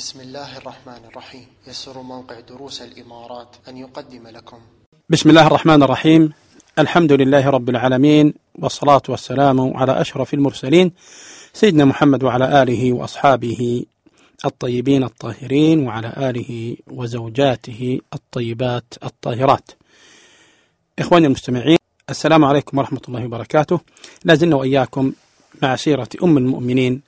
بسم الله الرحمن الرحيم. يسر موقع دروس الإمارات أن يقدم لكم. بسم الله الرحمن الرحيم. الحمد لله رب العالمين والصلاة والسلام على أشرف المرسلين سيدنا محمد وعلى آله وأصحابه الطيبين الطاهرين وعلى آله وزوجاته الطيبات الطاهرات. إخواني المستمعين السلام عليكم ورحمة الله وبركاته. لازلنا وإياكم مع سيرة أم المؤمنين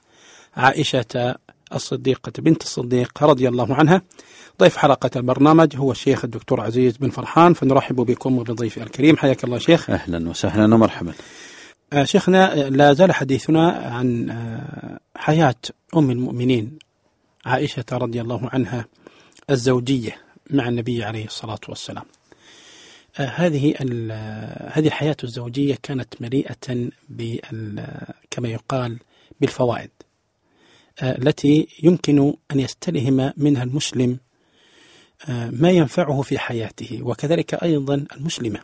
عائشة الصديقة بنت الصديق رضي الله عنها. ضيف حلقة البرنامج هو الشيخ الدكتور عزيز بن فرحان فنرحب بكم وبضيفي الكريم. حياك الله شيخ. أهلا وسهلا ومرحبا. آه، شيخنا لا زال حديثنا عن آه، حياة أم المؤمنين عائشة رضي الله عنها الزوجية مع النبي عليه الصلاة والسلام. آه، هذه هذه الحياة الزوجية كانت مليئة كما يقال بالفوائد. التي يمكن أن يستلهم منها المسلم ما ينفعه في حياته وكذلك أيضا المسلمة.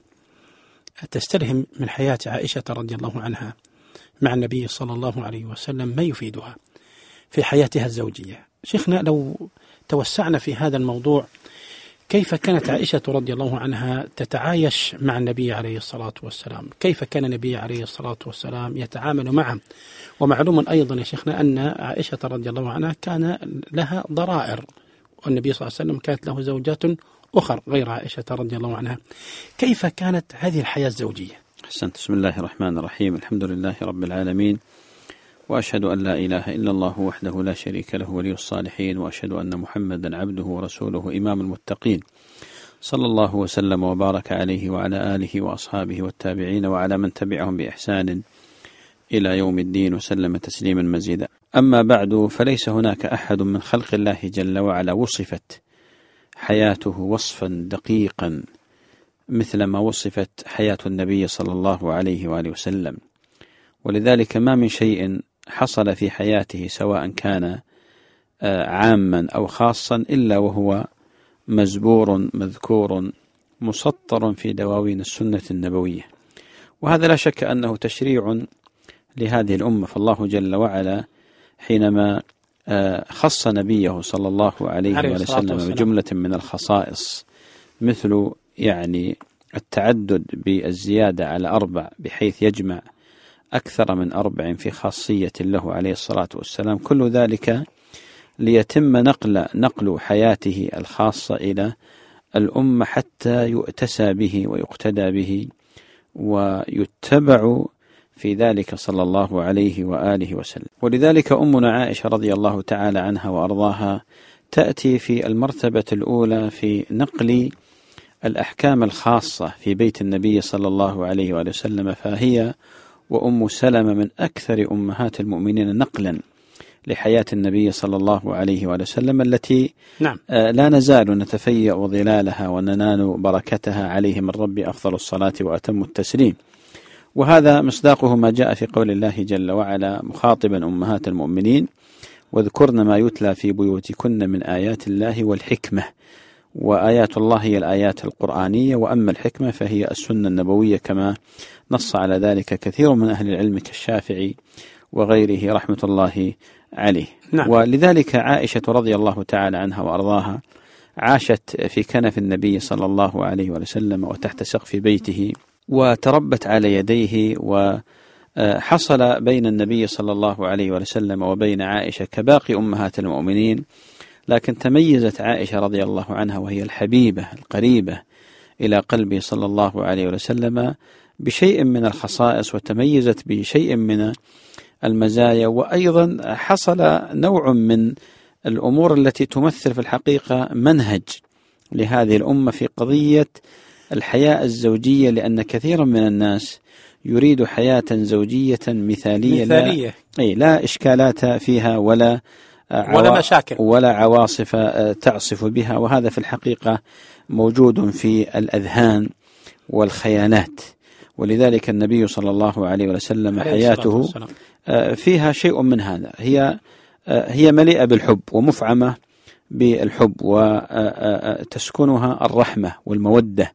تستلهم من حياة عائشة رضي الله عنها مع النبي صلى الله عليه وسلم ما يفيدها في حياتها الزوجية. شيخنا لو توسعنا في هذا الموضوع كيف كانت عائشة رضي الله عنها تتعايش مع النبي عليه الصلاة والسلام؟ كيف كان النبي عليه الصلاة والسلام يتعامل معه؟ ومعلوم أيضا يا شيخنا أن عائشة رضي الله عنها كان لها ضرائر والنبي صلى الله عليه وسلم كانت له زوجات أخر غير عائشة رضي الله عنها. كيف كانت هذه الحياة الزوجية؟ أحسنت. بسم الله الرحمن الرحيم. الحمد لله رب العالمين. وأشهد أن لا إله إلا الله وحده لا شريك له ولي الصالحين وأشهد أن محمدا عبده ورسوله إمام المتقين. صلى الله وسلم وبارك عليه وعلى آله وأصحابه والتابعين وعلى من تبعهم بإحسان إلى يوم الدين وسلم تسليما مزيدا. أما بعد فليس هناك أحد من خلق الله جل وعلا وصفت حياته وصفا دقيقا مثل ما وصفت حياة النبي صلى الله عليه وآله وسلم. ولذلك ما من شيء حصل في حياته سواء كان آه، عاما أو خاصا إلا وهو مزبور مذكور مسطر في دواوين السنة النبوية. وهذا لا شك أنه تشريع لهذه الأمة. فالله جل وعلا حينما آه، خص نبيه صلى الله عليه وسلم بجملة من الخصائص مثل يعني التعدد بالزيادة على أربع بحيث يجمع أكثر من أربع في خاصية له عليه الصلاة والسلام. كل ذلك ليتم نقل نقل حياته الخاصة إلى الأمة حتى يؤتسى به ويقتدى به ويتبع في ذلك صلى الله عليه وآله وسلم. ولذلك أمنا عائشة رضي الله تعالى عنها وأرضاها تأتي في المرتبة الأولى في نقل الأحكام الخاصة في بيت النبي صلى الله عليه وآله وسلم فهي وأم سلمة من أكثر أمهات المؤمنين نقلا لحياة النبي صلى الله عليه وآله وسلم التي نعم. آه، لا نزال نتفيأ ظلالها وننال بركتها عليه من رب أفضل الصلاة وأتم التسليم وهذا مصداقه ما جاء في قول الله جل وعلا مخاطبا أمهات المؤمنين واذكرن ما يتلى في بيوتكن من آيات الله والحكمة وآيات الله هي الآيات القرآنية وأما الحكمة فهي السنة النبوية كما نص على ذلك كثير من أهل العلم كالشافعي وغيره رحمة الله عليه نعم. ولذلك عائشة رضي الله تعالى عنها وأرضاها عاشت في كنف النبي صلى الله عليه وسلم وتحت سقف بيته وتربت على يديه وحصل بين النبي صلى الله عليه وسلم وبين عائشة كباقي أمهات المؤمنين لكن تميزت عائشة رضي الله عنها وهي الحبيبة القريبة إلى قلبه صلى الله عليه وسلم بشيء من الخصائص وتميزت بشيء من المزايا وأيضا حصل نوع من الأمور التي تمثل في الحقيقة منهج لهذه الأمة في قضية الحياة الزوجية لأن كثيرا من الناس يريد حياة زوجية مثالية مثالية. لا, أي لا إشكالات فيها ولا ولا مشاكل. ولا عواصف تعصف بها. وهذا في الحقيقة موجود في الأذهان والخيالات ولذلك النبي صلى الله عليه وسلم حياته آه، فيها شيء من هذا. هي آه، هي مليئة بالحب ومفعمة بالحب وتسكنها الرحمة والمودة.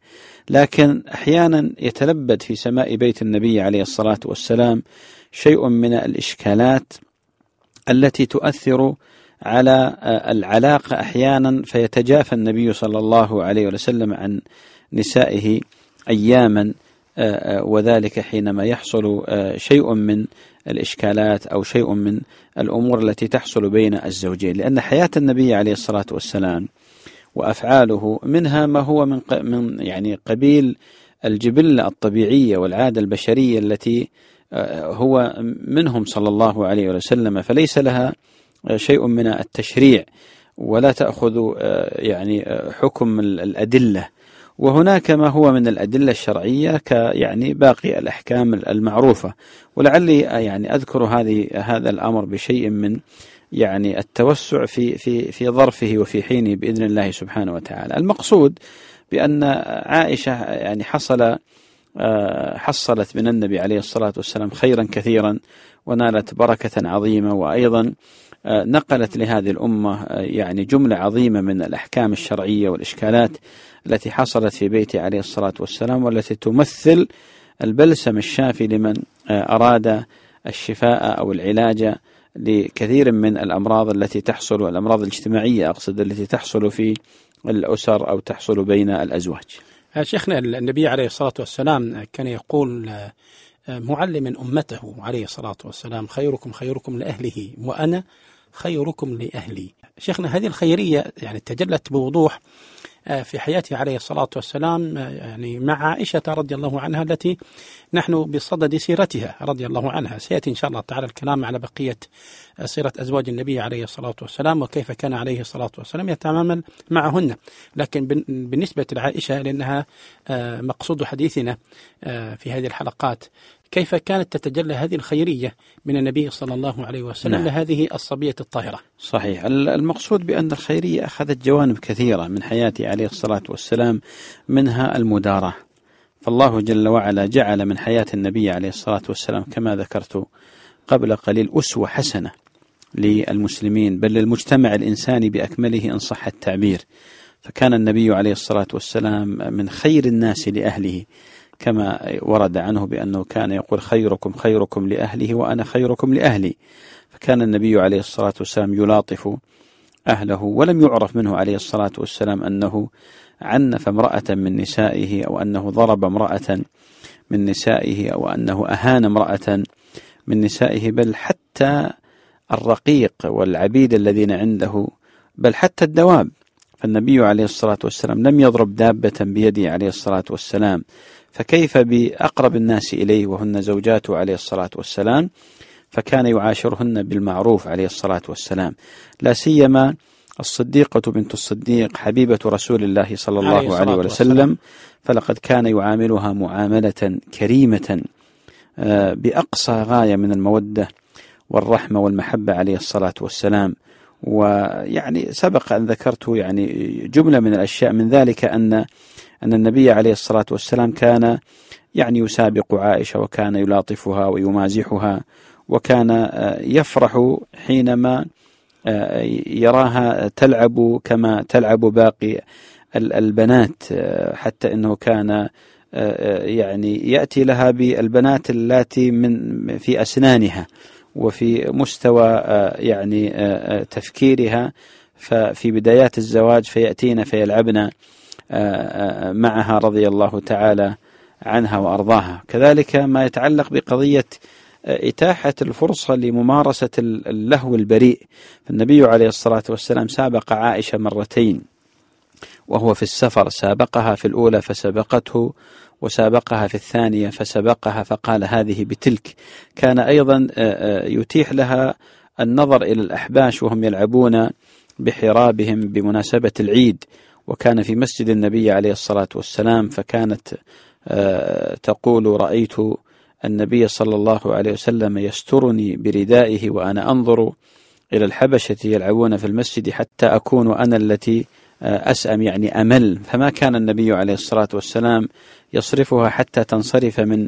لكن أحيانا يتلبد في سماء بيت النبي عليه الصلاة والسلام شيء من الإشكالات التي تؤثر على العلاقة أحيانا فيتجافى النبي صلى الله عليه وسلم عن نسائه أياما وذلك حينما يحصل شيء من الإشكالات أو شيء من الأمور التي تحصل بين الزوجين. لأن حياة النبي عليه الصلاة والسلام وأفعاله منها ما هو من من يعني قبيل الجبلة الطبيعية والعادة البشرية التي هو منهم صلى الله عليه وسلم فليس لها شيء من التشريع ولا تأخذ يعني حكم الأدلة وهناك ما هو من الأدلة الشرعية كيعني باقي الأحكام المعروفة ولعلي يعني أذكر هذه هذا الأمر بشيء من يعني التوسع في في في ظرفه وفي حينه بإذن الله سبحانه وتعالى. المقصود بأن عائشة يعني حصل حصلت من النبي عليه الصلاة والسلام خيرا كثيرا ونالت بركة عظيمة وأيضا نقلت لهذه الأمة يعني جملة عظيمة من الأحكام الشرعية والإشكالات التي حصلت في بيته عليه الصلاة والسلام والتي تمثل البلسم الشافي لمن آه، أراد الشفاء أو العلاج لكثير من الأمراض التي تحصل الأمراض الاجتماعية أقصد التي تحصل في الأسر أو تحصل بين الأزواج. آه، شيخنا النبي عليه الصلاة والسلام كان يقول معلما أمته عليه الصلاة والسلام خيركم خيركم لأهله وأنا خيركم لأهلي. شيخنا هذه الخيرية يعني تجلت بوضوح في حياته عليه الصلاة والسلام آه، يعني مع عائشة رضي الله عنها التي نحن بصدد سيرتها رضي الله عنها. سيأتي إن شاء الله تعالى الكلام على بقية آه، سيرة أزواج النبي عليه الصلاة والسلام وكيف كان عليه الصلاة والسلام يتعامل معهن. لكن بالنسبة لعائشة لأنها مقصود حديثنا في هذه الحلقات كيف كانت تتجلى هذه الخيرية من النبي صلى الله عليه وسلم نعم. لهذه الصبية الطاهرة؟ صحيح. المقصود بأن الخيرية أخذت جوانب كثيرة من حياته عليه الصلاة والسلام منها المداراة فالله جل وعلا جعل من حياة النبي عليه الصلاة والسلام كما ذكرت قبل قليل أسوة حسنة للمسلمين بل للمجتمع الإنساني بأكمله إن صح التعبير. فكان النبي عليه الصلاة والسلام من خير الناس لأهله. كما ورد عنه بأنه كان يقول خيركم خيركم لأهله وأنا خيركم لأهلي. فكان النبي عليه الصلاة والسلام يلاطف أهله ولم يعرف منه عليه الصلاة والسلام أنه عنف امرأة من نسائه أو أنه ضرب امرأة من نسائه أو أنه أهان امرأة من نسائه بل حتى الرقيق والعبيد الذين عنده بل حتى الدواب. فالنبي عليه الصلاة والسلام لم يضرب دابة بيده عليه الصلاة والسلام. فكيف بأقرب الناس إليه وهن زوجاته عليه الصلاة والسلام؟ فكان يعاشرهن بالمعروف عليه الصلاة والسلام. لا سيما الصديقة بنت الصديق حبيبة رسول الله صلى الله عليه, عليه وسلم فلقد كان يعاملها معاملة كريمة آه، بأقصى غاية من المودة والرحمة والمحبة عليه الصلاة والسلام. ويعني سبق أن ذكرت يعني جملة من الأشياء من ذلك أن أن النبي عليه الصلاة والسلام كان يعني يسابق عائشة وكان يلاطفها ويمازحها وكان آه، يفرح حينما آه، يراها تلعب كما تلعب باقي البنات آه، حتى إنه كان يعني يأتي لها بالبنات اللاتي من في أسنانها وفي مستوى يعني تفكيرها ففي بدايات الزواج فياتين فيلعبن معها رضي الله تعالى عنها وأرضاها. كذلك ما يتعلق بقضية إتاحة الفرصة لممارسة اللهو البريء. النبي عليه الصلاة والسلام سابق عائشة مرتين وهو في السفر سابقها في الأولى فسبقته وسابقها في الثانية فسبقها فقال هذه بتلك. كان أيضا يتيح لها النظر إلى الأحباش وهم يلعبون بحرابهم بمناسبة العيد. وكان في مسجد النبي عليه الصلاة والسلام فكانت تقول رأيت النبي صلى الله عليه وسلم يسترني بردائه وأنا أنظر إلى الحبشة يلعبون في المسجد حتى أكون أنا التي آه، أسأم يعني أمل. فما كان النبي عليه الصلاة والسلام يصرفها حتى تنصرف من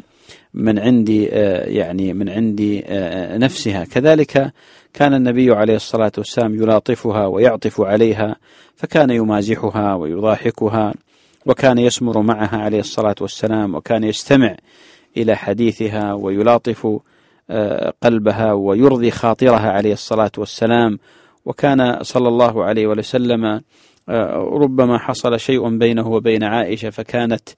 من عندي آه، يعني من عندي آه، نفسها. كذلك كان النبي عليه الصلاة والسلام يلاطفها ويعطف عليها فكان يمازحها ويضاحكها وكان يسمر معها عليه الصلاة والسلام وكان يستمع إلى حديثها ويلاطف آه، قلبها ويرضي خاطرها عليه الصلاة والسلام. وكان صلى الله عليه وسلم ربما حصل شيء بينه وبين عائشة فكانت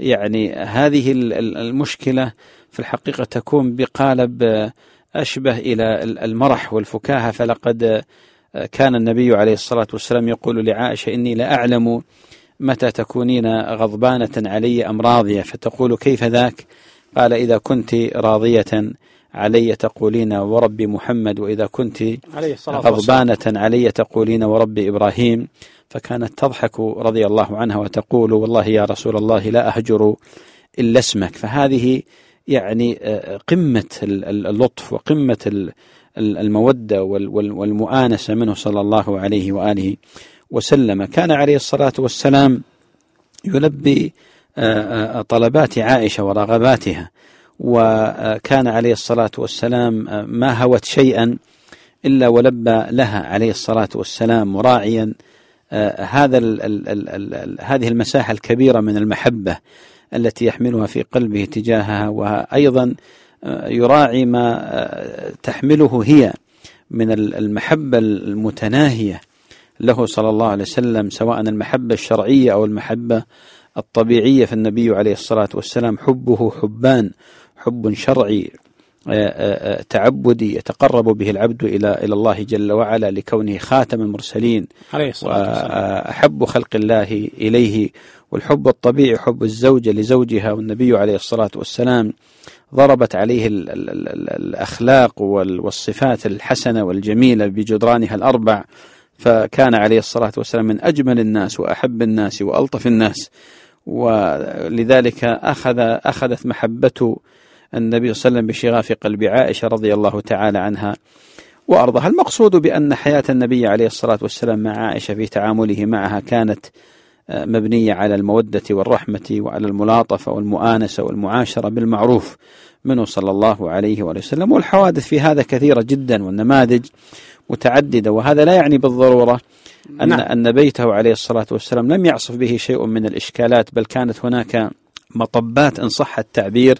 يعني هذه المشكلة في الحقيقة تكون بقالب أشبه إلى المرح والفكاهة. فلقد كان النبي عليه الصلاة والسلام يقول لعائشة إني لأعلم متى تكونين غضبانة علي أم راضية. فتقول كيف ذاك؟ قال إذا كنت راضية علي تقولين ورب محمد وإذا كنت غضبانة علي تقولين ورب إبراهيم. فكانت تضحك رضي الله عنها وتقول والله يا رسول الله لا أهجر إلا اسمك. فهذه يعني آه، قمة اللطف وقمة المودة والمؤانسة منه صلى الله عليه وآله وسلم. كان عليه الصلاة والسلام يلبي آه، آه، طلبات عائشة ورغباتها وكان عليه الصلاة والسلام ما هوت شيئا إلا ولبى لها عليه الصلاة والسلام مراعيا هذا هذه المساحة الكبيرة من المحبة التي يحملها في قلبه تجاهها وأيضا آه، يراعي ما آه، تحمله هي من المحبة المتناهية له صلى الله عليه وسلم سواء المحبة الشرعية أو المحبة الطبيعية. فالنبي عليه الصلاة والسلام حبه حبان حب شرعي. آه، تعبدي يتقرب به العبد إلى إلى الله جل وعلا لكونه خاتم المرسلين. عليه الصلاة والسلام. أحب خلق الله إليه. والحب الطبيعي حب الزوجة لزوجها. والنبي عليه الصلاة والسلام ضربت عليه ال ال ال الأخلاق والصفات الحسنة والجميلة بجدرانها الأربع. فكان عليه الصلاة والسلام من أجمل الناس وأحب الناس وألطف الناس. ولذلك أخذ أخذت محبة النبي صلى الله عليه وسلم بشغاف قلب عائشة رضي الله تعالى عنها وأرضها المقصود بأن حياة النبي عليه الصلاة والسلام مع عائشة في تعامله معها كانت مبنية على المودة والرحمة وعلى الملاطفة والمؤانسة والمعاشرة بالمعروف منه صلى الله عليه وسلم والحوادث في هذا كثيرة جدا والنماذج متعددة وهذا لا يعني بالضرورة أن نعم. أن بيته عليه الصلاة والسلام لم يعصف به شيء من الإشكالات بل كانت هناك مطبات إن صح التعبير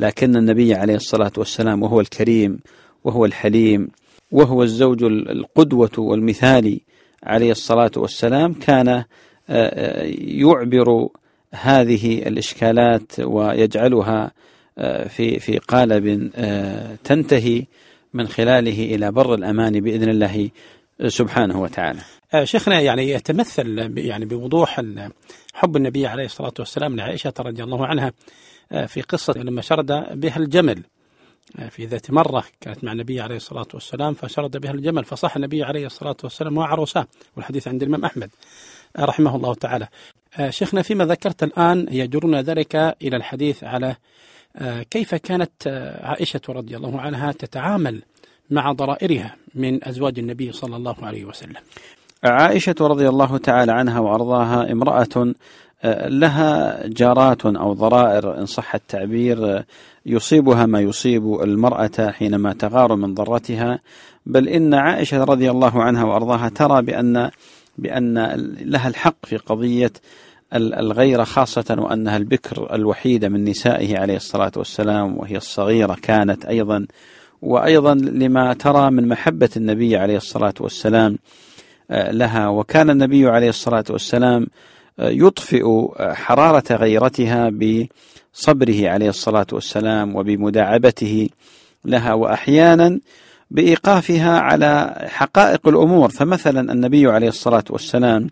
لكن النبي عليه الصلاة والسلام وهو الكريم وهو الحليم وهو الزوج القدوة والمثالي عليه الصلاة والسلام كان يعبر هذه الإشكالات ويجعلها آه، في في قالب آه، تنتهي من خلاله إلى بر الأمان بإذن الله سبحانه وتعالى. آه، شيخنا يعني يتمثل يعني بوضوح حب النبي عليه الصلاة والسلام لعائشة رضي الله عنها في قصة لما شرد بها الجمل في ذات مرة كانت مع النبي عليه الصلاة والسلام فشرد بها الجمل فصح النبي عليه الصلاة والسلام وعروساه والحديث عند الإمام أحمد رحمه الله تعالى. آه، شيخنا فيما ذكرت الآن يجرنا ذلك إلى الحديث على آه، كيف كانت آه، عائشة رضي الله عنها تتعامل مع ضرائرها من أزواج النبي صلى الله عليه وسلم. عائشة رضي الله تعالى عنها وأرضاها امرأة لها جارات أو ضرائر إن صح التعبير يصيبها ما يصيب المرأة حينما تغار من ضرتها. بل إن عائشة رضي الله عنها وأرضاها ترى بأن بأن لها الحق في قضية الغيرة خاصة وأنها البكر الوحيدة من نسائه عليه الصلاة والسلام وهي الصغيرة كانت أيضا وأيضا لما ترى من محبة النبي عليه الصلاة والسلام آه، لها. وكان النبي عليه الصلاة والسلام آه، يطفئ حرارة غيرتها بصبره عليه الصلاة والسلام وبمداعبته لها. وأحيانا بإيقافها على حقائق الأمور. فمثلا النبي عليه الصلاة والسلام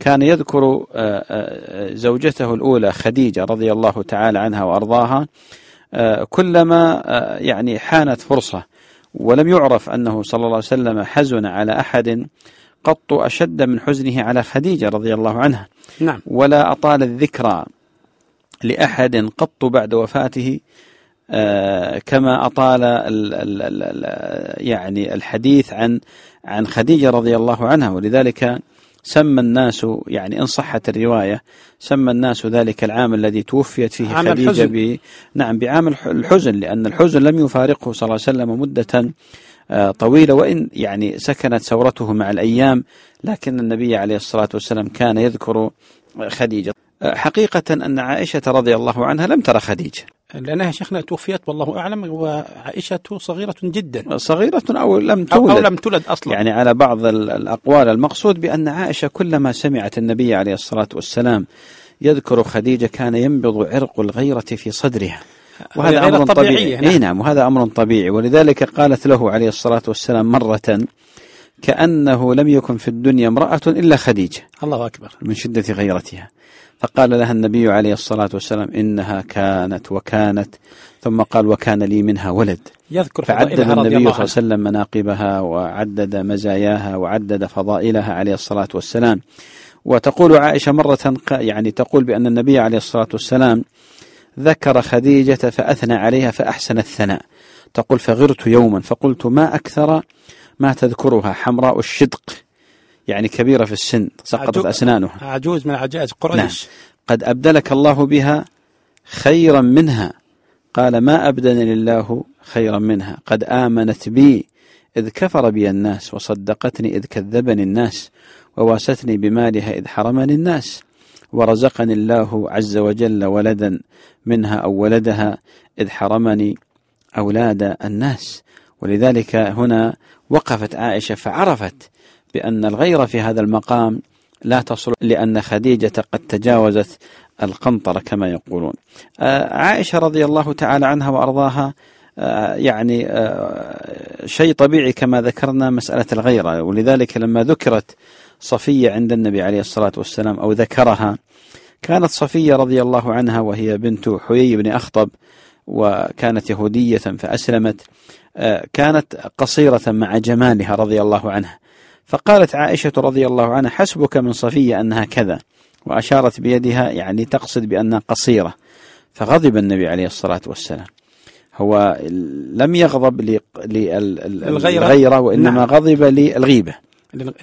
كان يذكر آه، آه، زوجته الأولى خديجة رضي الله تعالى عنها وأرضاها آه، كلما يعني حانت فرصة. ولم يعرف أنه صلى الله عليه وسلم حزن على أحد قط أشد من حزنه على خديجة رضي الله عنها. نعم. ولا أطال الذكرى لأحد قط بعد وفاته آه، كما أطال ال ال ال يعني الحديث عن عن خديجة رضي الله عنها. ولذلك سمى الناس يعني إن صحت الرواية سمى الناس ذلك العام الذي توفيت فيه خديجة ب نعم بعام الحزن لأن الحزن لم يفارقه صلى الله عليه وسلم مدة آه، طويلة وإن يعني سكنت ثورته مع الأيام لكن النبي عليه الصلاة والسلام كان يذكر خديجة. حقيقة أن عائشة رضي الله عنها لم ترى خديجة. لأنها شيخنا توفيت والله أعلم وعائشة صغيرة جدا. صغيرة أو لم تولد أو لم تولد أصلا. يعني على بعض ال- الأقوال المقصود بأن عائشة كلما سمعت النبي عليه الصلاة والسلام يذكر خديجة كان ينبض عرق الغيرة في صدرها. وهذا أمر طبيعي. نعم. نعم. نعم وهذا أمر طبيعي. ولذلك قالت له عليه الصلاة والسلام مرة كأنه لم يكن في الدنيا امرأة إلا خديجة. الله أكبر. من شدة غيرتها. فقال لها النبي عليه الصلاة والسلام إنها كانت وكانت ثم قال وكان لي منها ولد. يذكر فعدد النبي صلى الله عليه وسلم مناقبها وعدد مزاياها وعدد فضائلها عليه الصلاة والسلام. وتقول عائشة مرة يعني تقول بأن النبي عليه الصلاة والسلام ذكر خديجة فأثنى عليها فأحسن الثناء. تقول فغرت يوما فقلت ما أكثر ما تذكرها حمراء الشدق يعني كبيرة في السن سقطت عجو- أسنانها. عجوز من عجائز قريش. قد أبدلك الله بها خيرا منها. قال ما أبدلني الله خيرا منها. قد آمنت بي إذ كفر بي الناس وصدقتني إذ كذبني الناس وواستني بمالها إذ حرمني الناس. ورزقني الله عز وجل ولدا منها أو ولدها إذ حرمني أولاد الناس. ولذلك هنا وقفت عائشة فعرفت بأن الغيرة في هذا المقام لا تصل لأن خديجة قد تجاوزت القنطرة كما يقولون. آه، عائشة رضي الله تعالى عنها وأرضاها آه، يعني آه، شيء طبيعي كما ذكرنا مسألة الغيرة. ولذلك لما ذكرت صفية عند النبي عليه الصلاة والسلام أو ذكرها كانت صفية رضي الله عنها وهي بنت حيي بن أخطب وكانت يهودية فأسلمت. كانت قصيرة مع جمالها رضي الله عنها فقالت عائشة رضي الله عنها حسبك من صفية أنها كذا. وأشارت بيدها يعني تقصد بأنها قصيرة. فغضب النبي عليه الصلاة والسلام. هو لم يغضب ل- لل- ال- الغيرة. الغيرة وإنما نعم. غضب للغيبة.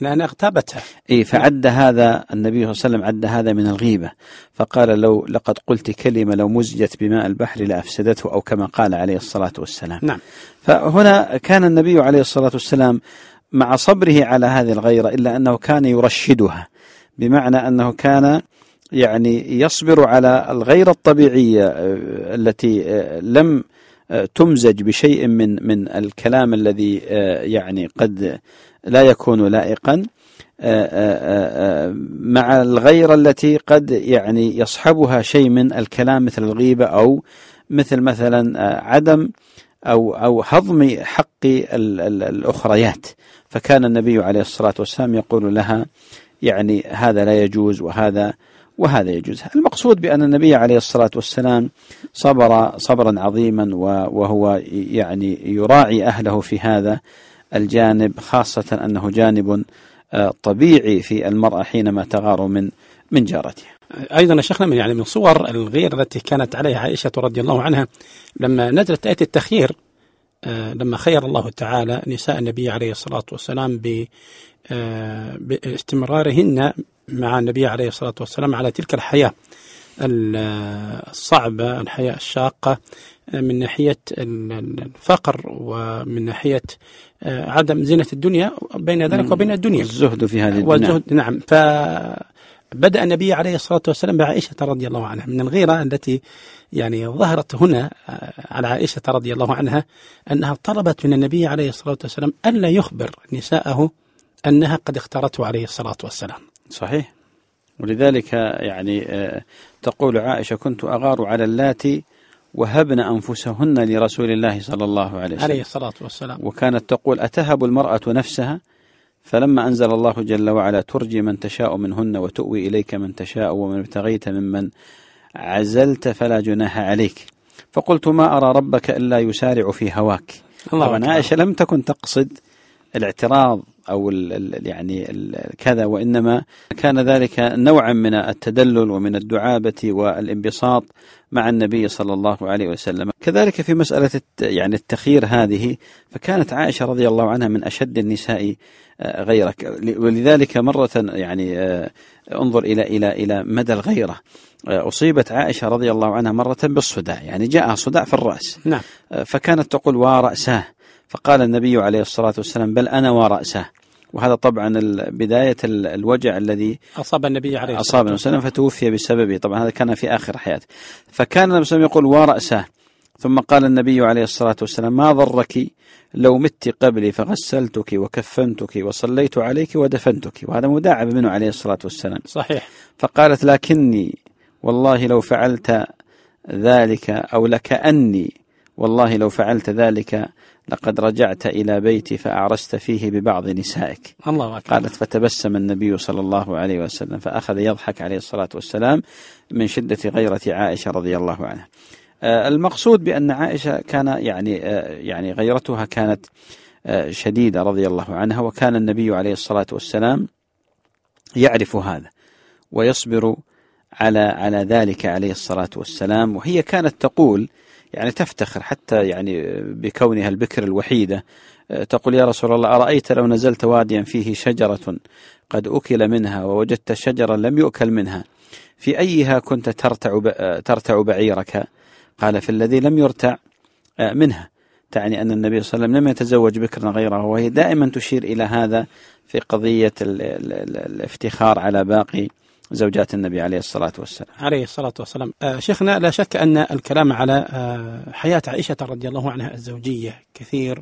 لأن اغتابتها إيه فعد هذا النبي صلى الله عليه وسلم عد هذا من الغيبة. فقال لو لقد قلت كلمة لو مزجت بماء البحر لأفسدته أو كما قال عليه الصلاة والسلام. نعم. فهنا كان النبي عليه الصلاة والسلام مع صبره على هذه الغيرة إلا أنه كان يرشدها بمعنى أنه كان يعني يصبر على الغيرة الطبيعية آه، التي آه، لم آه، تمزج بشيء من من الكلام الذي يعني قد لا يكون لائقا آه، آه، آه، مع الغيرة التي قد يعني يصحبها شيء من الكلام مثل الغيبة أو مثل مثلا عدم أو أو هضم حق ال- ال- الأخريات. فكان النبي عليه الصلاة والسلام يقول لها يعني هذا لا يجوز وهذا وهذا يجوز. المقصود بأن النبي عليه الصلاة والسلام صبر صبرا عظيما وهو يعني يراعي أهله في هذا. الجانب خاصة أنه جانب آه، طبيعي في المرأة حينما تغار من من جارتها. أيضا شيخنا من يعني من صور الغير التي كانت عليها عائشة رضي الله عنها لما نزلت إيه التخيير آه، لما خير الله تعالى نساء النبي عليه الصلاة والسلام ب آه، باستمرارهن مع النبي عليه الصلاة والسلام على تلك الحياة ال- الصعبة الحياة الشاقة من ال- الفقر ومن ناحية آه، عدم زينة الدنيا بين ذلك وبين الدنيا. الزهد في هذه الدنيا. والزهد نعم. فبدأ النبي عليه الصلاة والسلام بعائشة رضي الله عنها. من الغيرة التي يعني ظهرت هنا آه، على عائشة رضي الله عنها أنها طلبت من النبي عليه الصلاة والسلام ألا يخبر نساءه أنها قد اختارته عليه الصلاة والسلام. صحيح. ولذلك يعني آه، تقول عائشة كنت أغار على اللاتي وهبن أنفسهن لرسول الله صلى الله عليه وسلم. عليه الصلاة والسلام. وكانت تقول أتهب المرأة نفسها فلما أنزل الله جل وعلا ترجي من تشاء منهن وتؤوي إليك من تشاء ومن ابتغيت ممن عزلت فلا جناح عليك. فقلت ما أرى ربك إلا يسارع في هواك. الله طبعا. عائشة لم تكن تقصد الاعتراض أو ال ال يعني ال كذا وإنما كان ذلك نوعا من التدلل ومن الدعابة والانبساط مع النبي صلى الله عليه وسلم. كذلك في مسألة يعني التخيير هذه فكانت عائشة رضي الله عنها من أشد النساء آه، غيرك. ولذلك مرة يعني آه، انظر إلى إلى إلى مدى الغيرة. آه، أصيبت عائشة رضي الله عنها مرة بالصداع. يعني جاءها صداع في الرأس. نعم. فكانت تقول ورأساه فقال النبي عليه الصلاة والسلام بل أنا ورأساه وهذا طبعا بداية الوجع الذي أصاب النبي عليه الصلاة والسلام النبي فتوفي بسببه. طبعا هذا كان في آخر حياته. فكان النبي صلى الله عليه وسلم يقول ورأسه. ثم قال النبي عليه الصلاة والسلام ما ضرك لو مت قبلي فغسلتك وكفنتك وصليت عليك ودفنتك. وهذا مداعب منه عليه الصلاة والسلام. صحيح. فقالت لكني والله لو فعلت ذلك أو لكأني والله لو فعلت ذلك لقد رجعت إلى بيتي فأعرست فيه ببعض نسائك. الله أكبر. قالت فتبسم النبي صلى الله عليه وسلم فأخذ يضحك عليه الصلاة والسلام من شدة غيرة عائشة رضي الله عنها. آه، المقصود بأن عائشة كان يعني آه، يعني غيرتها كانت آه، شديدة رضي الله عنها وكان النبي عليه الصلاة والسلام يعرف هذا ويصبر على على ذلك عليه الصلاة والسلام. وهي كانت تقول يعني تفتخر حتى يعني بكونها البكر الوحيدة. تقول يا رسول الله أرأيت لو نزلت واديا فيه شجرة قد أكل منها ووجدت شجرا لم يؤكل منها في أيها كنت ترتع ترتع بعيرك؟ قال في الذي لم يرتع آه، منها تعني أن النبي صلى الله عليه وسلم لم يتزوج بكرا غيره وهي دائما تشير إلى هذا في قضية الافتخار على باقي زوجات النبي عليه الصلاة والسلام. عليه الصلاة والسلام. آه شيخنا لا شك أن الكلام على آه حياة عائشة رضي الله عنها الزوجية كثير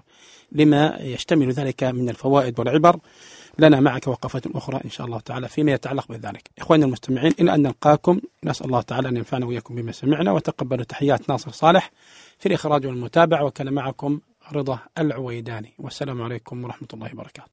لما يشتمل ذلك من الفوائد والعبر. لنا معك وقفة أخرى إن شاء الله تعالى فيما يتعلق بذلك. إخواننا المستمعين إلى أن نلقاكم نسأل الله تعالى أن ينفعنا وإياكم بما سمعنا وتقبلوا تحيات ناصر صالح في الإخراج والمتابعة وكان معكم رضا العويداني. والسلام عليكم ورحمة الله وبركاته.